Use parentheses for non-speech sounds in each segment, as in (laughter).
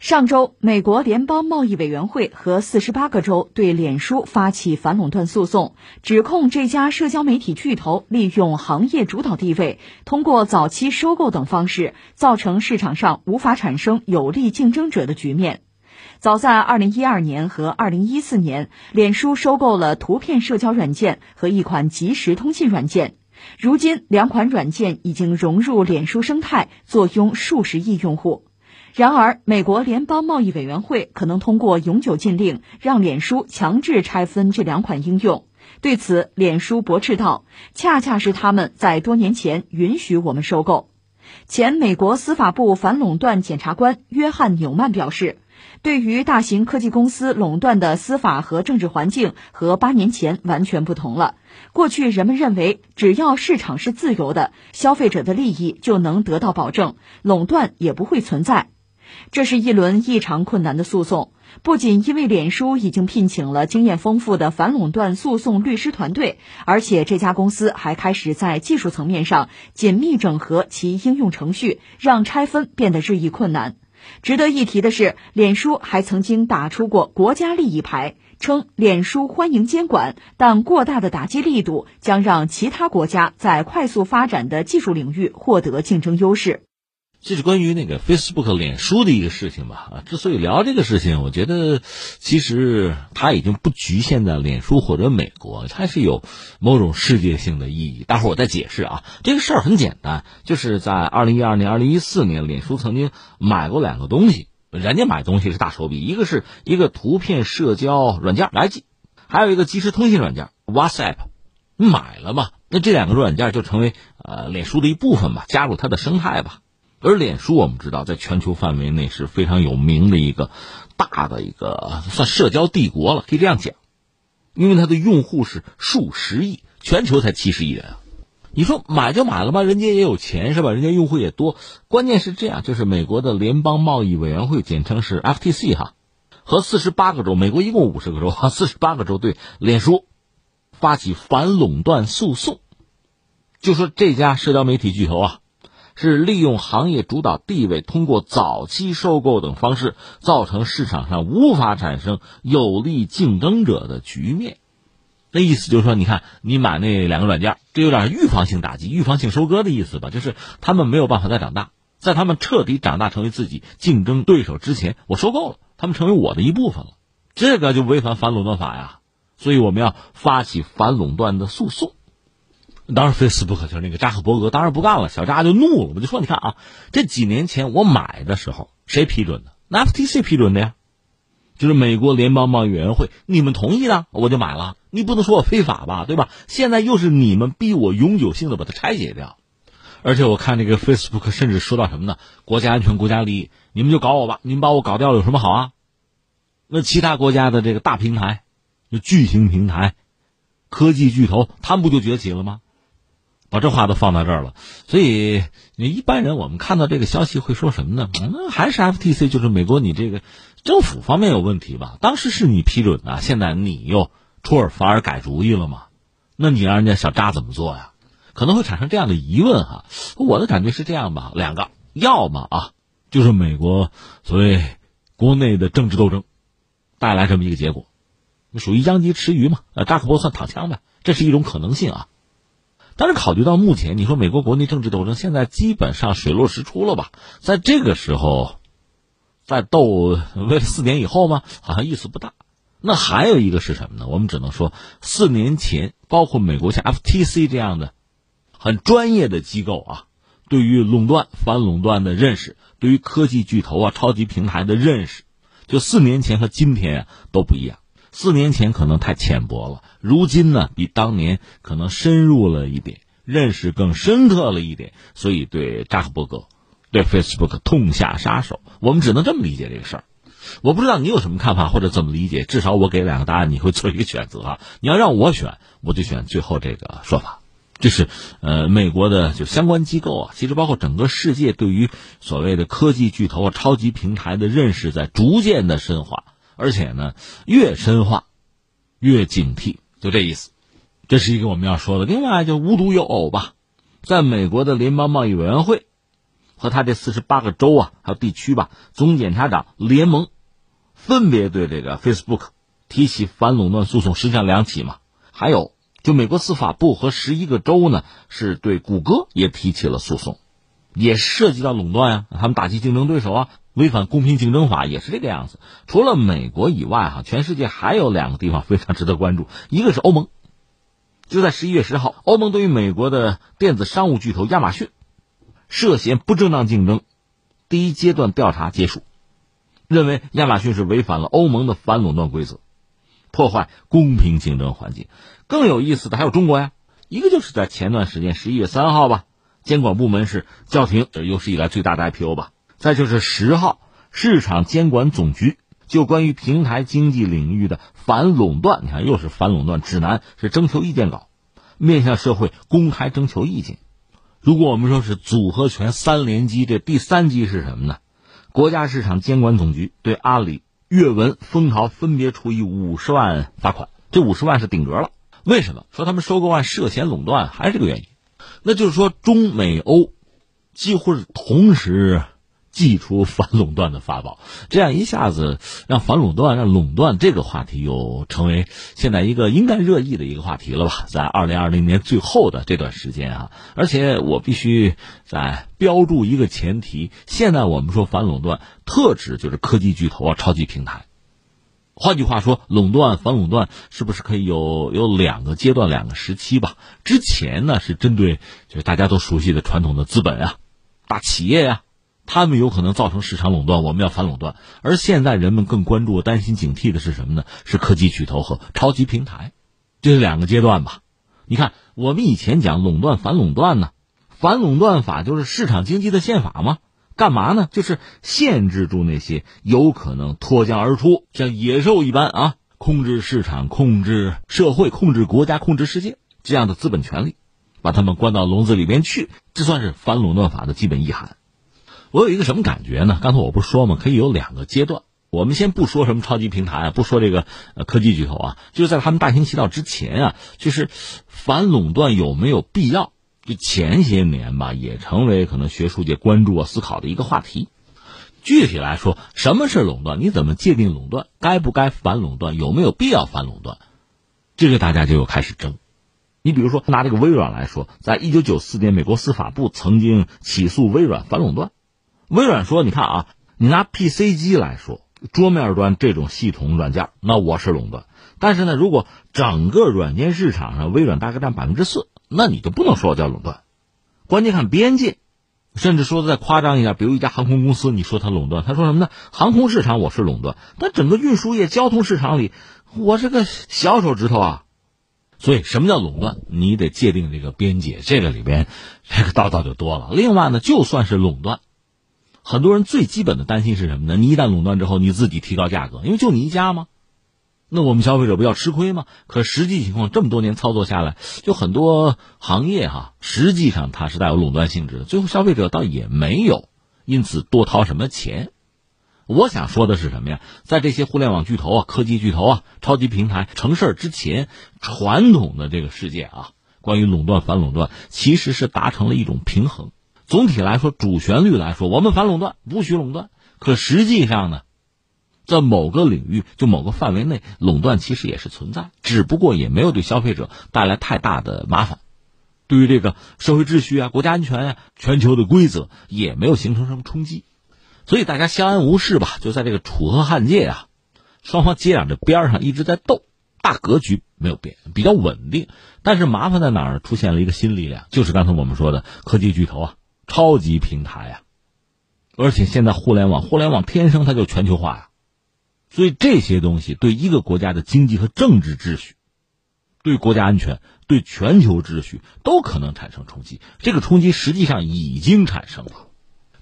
上周，美国联邦贸易委员会和四十八个州对脸书发起反垄断诉讼，指控这家社交媒体巨头利用行业主导地位，通过早期收购等方式，造成市场上无法产生有力竞争者的局面。早在二零一二年和二零一四年，脸书收购了图片社交软件和一款即时通信软件，如今两款软件已经融入脸书生态，坐拥数十亿用户。然而，美国联邦贸易委员会可能通过永久禁令，让脸书强制拆分这两款应用。对此，脸书驳斥道：“恰恰是他们在多年前允许我们收购。”前美国司法部反垄断检察官约翰纽曼表示：“对于大型科技公司垄断的司法和政治环境和八年前完全不同了。过去人们认为，只要市场是自由的，消费者的利益就能得到保证，垄断也不会存在。”这是一轮异常困难的诉讼，不仅因为脸书已经聘请了经验丰富的反垄断诉讼律师团队，而且这家公司还开始在技术层面上紧密整合其应用程序，让拆分变得日益困难。值得一提的是，脸书还曾经打出过国家利益牌，称脸书欢迎监管，但过大的打击力度将让其他国家在快速发展的技术领域获得竞争优势。这是关于那个 Facebook 脸书的一个事情吧？啊，之所以聊这个事情，我觉得其实它已经不局限在脸书或者美国，它是有某种世界性的意义。待会儿我再解释啊。这个事儿很简单，就是在二零一二年、二零一四年，脸书曾经买过两个东西，人家买东西是大手笔，一个是一个图片社交软件来记，还有一个即时通信软件 WhatsApp，买了嘛？那这两个软件就成为呃脸书的一部分吧，加入它的生态吧。而脸书我们知道，在全球范围内是非常有名的一个大的一个算社交帝国了，可以这样讲，因为它的用户是数十亿，全球才七十亿人啊。你说买就买了吧，人家也有钱是吧？人家用户也多，关键是这样，就是美国的联邦贸易委员会，简称是 FTC 哈，和四十八个州，美国一共五十个州哈，(laughs) 四十八个州对脸书发起反垄断诉讼，就说这家社交媒体巨头啊。是利用行业主导地位，通过早期收购等方式，造成市场上无法产生有力竞争者的局面。那意思就是说，你看你买那两个软件，这有点预防性打击、预防性收割的意思吧？就是他们没有办法再长大，在他们彻底长大成为自己竞争对手之前，我收购了他们，成为我的一部分了。这个就违反反垄断法呀，所以我们要发起反垄断的诉讼。当然 Facebook 就是那个扎克伯格，当然不干了，小扎就怒了，我就说：“你看啊，这几年前我买的时候谁批准的？FTC 批准的呀，就是美国联邦贸易委员会，你们同意的，我就买了。你不能说我非法吧，对吧？现在又是你们逼我永久性的把它拆解掉，而且我看这个 Facebook 甚至说到什么呢？国家安全、国家利益，你们就搞我吧，你们把我搞掉了有什么好啊？那其他国家的这个大平台，就巨型平台、科技巨头，他们不就崛起了吗？”把这话都放到这儿了，所以你一般人我们看到这个消息会说什么呢？那还是 FTC，就是美国你这个政府方面有问题吧？当时是你批准的，现在你又出尔反尔改主意了嘛？那你让人家小扎怎么做呀？可能会产生这样的疑问哈。我的感觉是这样吧，两个，要么啊，就是美国所谓国内的政治斗争带来这么一个结果，属于殃及池鱼嘛？呃，扎克伯算躺枪呗，这是一种可能性啊。但是考虑到目前，你说美国国内政治斗争现在基本上水落石出了吧？在这个时候，再斗为了四年以后吗？好像意思不大。那还有一个是什么呢？我们只能说，四年前，包括美国像 FTC 这样的很专业的机构啊，对于垄断、反垄断的认识，对于科技巨头啊、超级平台的认识，就四年前和今天啊都不一样。四年前可能太浅薄了，如今呢，比当年可能深入了一点，认识更深刻了一点，所以对扎克伯格，对 Facebook 痛下杀手。我们只能这么理解这个事儿。我不知道你有什么看法或者怎么理解，至少我给两个答案，你会做一个选择啊。你要让我选，我就选最后这个说法，就是呃，美国的就相关机构啊，其实包括整个世界对于所谓的科技巨头啊、超级平台的认识在逐渐的深化。而且呢，越深化，越警惕，就这意思。这是一个我们要说的。另外，就无独有偶吧，在美国的联邦贸易委员会和他这四十八个州啊，还有地区吧，总检察长联盟，分别对这个 Facebook 提起反垄断诉讼，实际上两起嘛。还有，就美国司法部和十一个州呢，是对谷歌也提起了诉讼，也涉及到垄断啊，他们打击竞争对手啊，违反公平竞争法也是这个样子。除了美国以外，哈，全世界还有两个地方 (laughs) 非常值得关注，一个是欧盟。就在十一月十号，欧盟对于美国的电子商务巨头亚马逊涉嫌不正当竞争第一阶段调查结束，认为亚马逊是违反了欧盟的反垄断规则，破坏公平竞争环境。更有意思的还有中国呀，一个就是在前段时间十一月三号吧，监管部门是叫停，有史以来最大的 IPO 吧。再就是十号，市场监管总局。就关于平台经济领域的反垄断，你看又是反垄断指南，是征求意见稿，面向社会公开征求意见。如果我们说是组合拳三连击，这第三击是什么呢？国家市场监管总局对阿里、阅文、蜂巢分别处以五十万罚款，这五十万是顶格了。为什么说他们收购案涉嫌垄断？还是这个原因？那就是说中美欧几乎是同时。祭出反垄断的法宝，这样一下子让反垄断、让垄断这个话题又成为现在一个应该热议的一个话题了吧？在二零二零年最后的这段时间啊，而且我必须在标注一个前提：现在我们说反垄断，特指就是科技巨头啊、超级平台。换句话说，垄断、反垄断是不是可以有有两个阶段、两个时期吧？之前呢是针对就是大家都熟悉的传统的资本啊、大企业呀。他们有可能造成市场垄断，我们要反垄断。而现在人们更关注、担心、警惕的是什么呢？是科技巨头和超级平台，这是两个阶段吧？你看，我们以前讲垄断、反垄断呢，反垄断法就是市场经济的宪法吗？干嘛呢？就是限制住那些有可能脱缰而出、像野兽一般啊，控制市场、控制社会、控制国家、控制世界这样的资本权利，把他们关到笼子里边去。这算是反垄断法的基本意涵。我有一个什么感觉呢？刚才我不是说吗？可以有两个阶段。我们先不说什么超级平台啊，不说这个呃科技巨头啊，就是在他们大行其道之前啊，就是反垄断有没有必要？就前些年吧，也成为可能学术界关注啊、思考的一个话题。具体来说，什么是垄断？你怎么界定垄断？该不该反垄断？有没有必要反垄断？这个大家就又开始争。你比如说拿这个微软来说，在一九九四年，美国司法部曾经起诉微软反垄断。微软说：“你看啊，你拿 PC 机来说，桌面端这种系统软件，那我是垄断。但是呢，如果整个软件市场上微软大概占百分之四，那你就不能说我叫垄断。关键看边界，甚至说的再夸张一点，比如一家航空公司，你说它垄断，他说什么呢？航空市场我是垄断，但整个运输业、交通市场里，我是个小手指头啊。所以，什么叫垄断？你得界定这个边界，这个里边这个道道就多了。另外呢，就算是垄断。”很多人最基本的担心是什么呢？你一旦垄断之后，你自己提高价格，因为就你一家吗？那我们消费者不要吃亏吗？可实际情况这么多年操作下来，就很多行业哈，实际上它是带有垄断性质的，最后消费者倒也没有因此多掏什么钱。我想说的是什么呀？在这些互联网巨头啊、科技巨头啊、超级平台成事儿之前，传统的这个世界啊，关于垄断反垄断其实是达成了一种平衡。总体来说，主旋律来说，我们反垄断，不许垄断。可实际上呢，在某个领域、就某个范围内，垄断其实也是存在，只不过也没有对消费者带来太大的麻烦，对于这个社会秩序啊、国家安全啊、全球的规则也没有形成什么冲击，所以大家相安无事吧。就在这个楚河汉界啊，双方接壤着边上一直在斗，大格局没有变，比较稳定。但是麻烦在哪儿？出现了一个新力量，就是刚才我们说的科技巨头啊。超级平台呀，而且现在互联网，互联网天生它就全球化呀，所以这些东西对一个国家的经济和政治秩序、对国家安全、对全球秩序都可能产生冲击。这个冲击实际上已经产生了。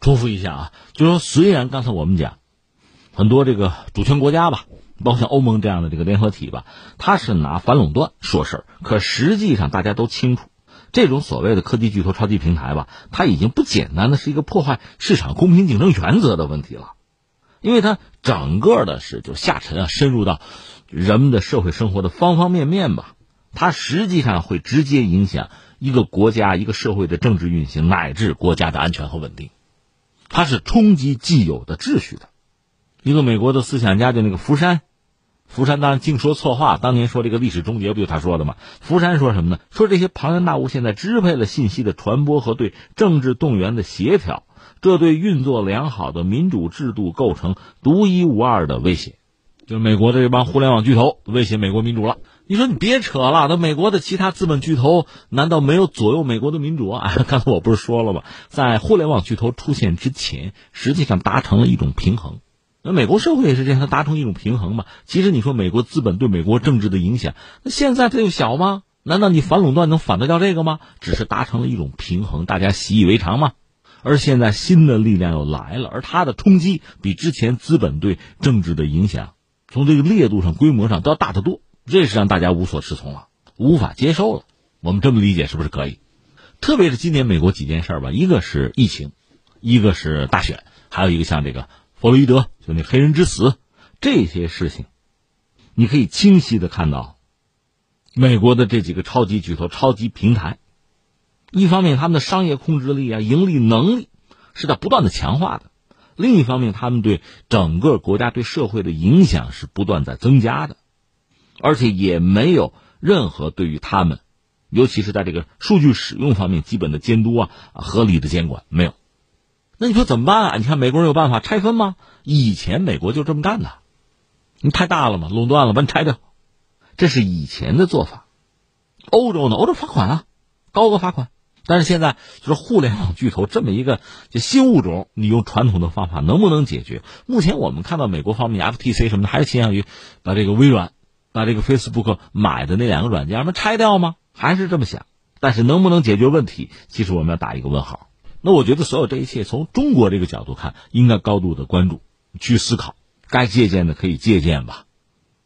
重复一下啊，就说虽然刚才我们讲很多这个主权国家吧，包括像欧盟这样的这个联合体吧，它是拿反垄断说事儿，可实际上大家都清楚。这种所谓的科技巨头、超级平台吧，它已经不简单的是一个破坏市场公平竞争原则的问题了，因为它整个的是就下沉啊，深入到人们的社会生活的方方面面吧，它实际上会直接影响一个国家、一个社会的政治运行，乃至国家的安全和稳定。它是冲击既有的秩序的。一个美国的思想家就那个福山，福山当然净说错话。当年说这个历史终结不就他说的吗？福山说什么呢？说这些庞然大物现在支配了信息的传播和对政治动员的协调，这对运作良好的民主制度构成独一无二的威胁。就是美国的这帮互联网巨头威胁美国民主了。你说你别扯了，那美国的其他资本巨头难道没有左右美国的民主啊？(laughs) 刚才我不是说了吗？在互联网巨头出现之前，实际上达成了一种平衡。那美国社会也是这样，它达成一种平衡嘛。其实你说美国资本对美国政治的影响，那现在它又小吗？难道你反垄断能反得掉这个吗？只是达成了一种平衡，大家习以为常吗？而现在新的力量又来了，而它的冲击比之前资本对政治的影响，从这个烈度上、规模上都要大得多，这是让大家无所适从了，无法接受了。我们这么理解是不是可以？特别是今年美国几件事吧，一个是疫情，一个是大选，还有一个像这个。弗洛伊德就那黑人之死，这些事情，你可以清晰的看到，美国的这几个超级巨头、超级平台，一方面他们的商业控制力啊、盈利能力是在不断的强化的；另一方面，他们对整个国家、对社会的影响是不断在增加的，而且也没有任何对于他们，尤其是在这个数据使用方面基本的监督啊、合理的监管没有。那你说怎么办啊？你看美国人有办法拆分吗？以前美国就这么干的，你太大了嘛，垄断了，把你拆掉，这是以前的做法。欧洲呢？欧洲罚款啊，高额罚款。但是现在就是互联网巨头这么一个就新物种，你用传统的方法能不能解决？目前我们看到美国方面 FTC 什么的还是倾向于把这个微软、把这个 Facebook 买的那两个软件，们拆掉吗？还是这么想？但是能不能解决问题？其实我们要打一个问号。那我觉得所有这一切从中国这个角度看，应该高度的关注，去思考，该借鉴的可以借鉴吧，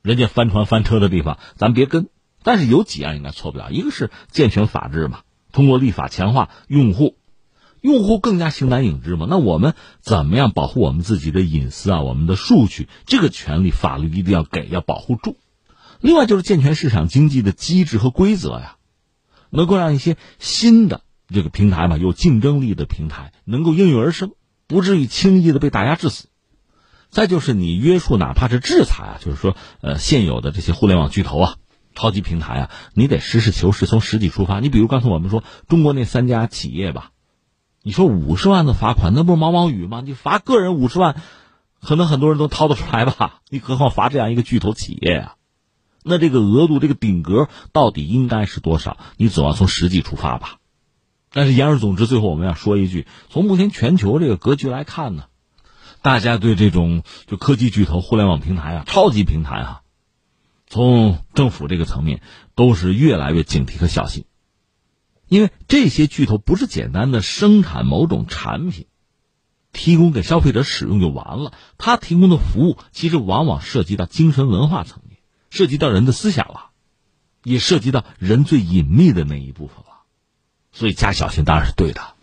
人家翻船翻车的地方咱别跟。但是有几样应该错不了，一个是健全法治嘛，通过立法强化用户，用户更加形单影只嘛。那我们怎么样保护我们自己的隐私啊，我们的数据，这个权利法律一定要给，要保护住。另外就是健全市场经济的机制和规则呀，能够让一些新的。这个平台嘛，有竞争力的平台能够应运而生，不至于轻易的被打压致死。再就是你约束，哪怕是制裁啊，就是说，呃，现有的这些互联网巨头啊、超级平台啊，你得实事求是，从实际出发。你比如刚才我们说中国那三家企业吧，你说五十万的罚款，那不是毛毛雨吗？你罚个人五十万，可能很多人都掏得出来吧？你何况罚这样一个巨头企业啊？那这个额度，这个顶格到底应该是多少？你总要从实际出发吧。但是言而总之，最后我们要说一句：从目前全球这个格局来看呢，大家对这种就科技巨头、互联网平台啊、超级平台啊，从政府这个层面都是越来越警惕和小心，因为这些巨头不是简单的生产某种产品，提供给消费者使用就完了，他提供的服务其实往往涉及到精神文化层面，涉及到人的思想了，也涉及到人最隐秘的那一部分了。所以加小心当然是对的。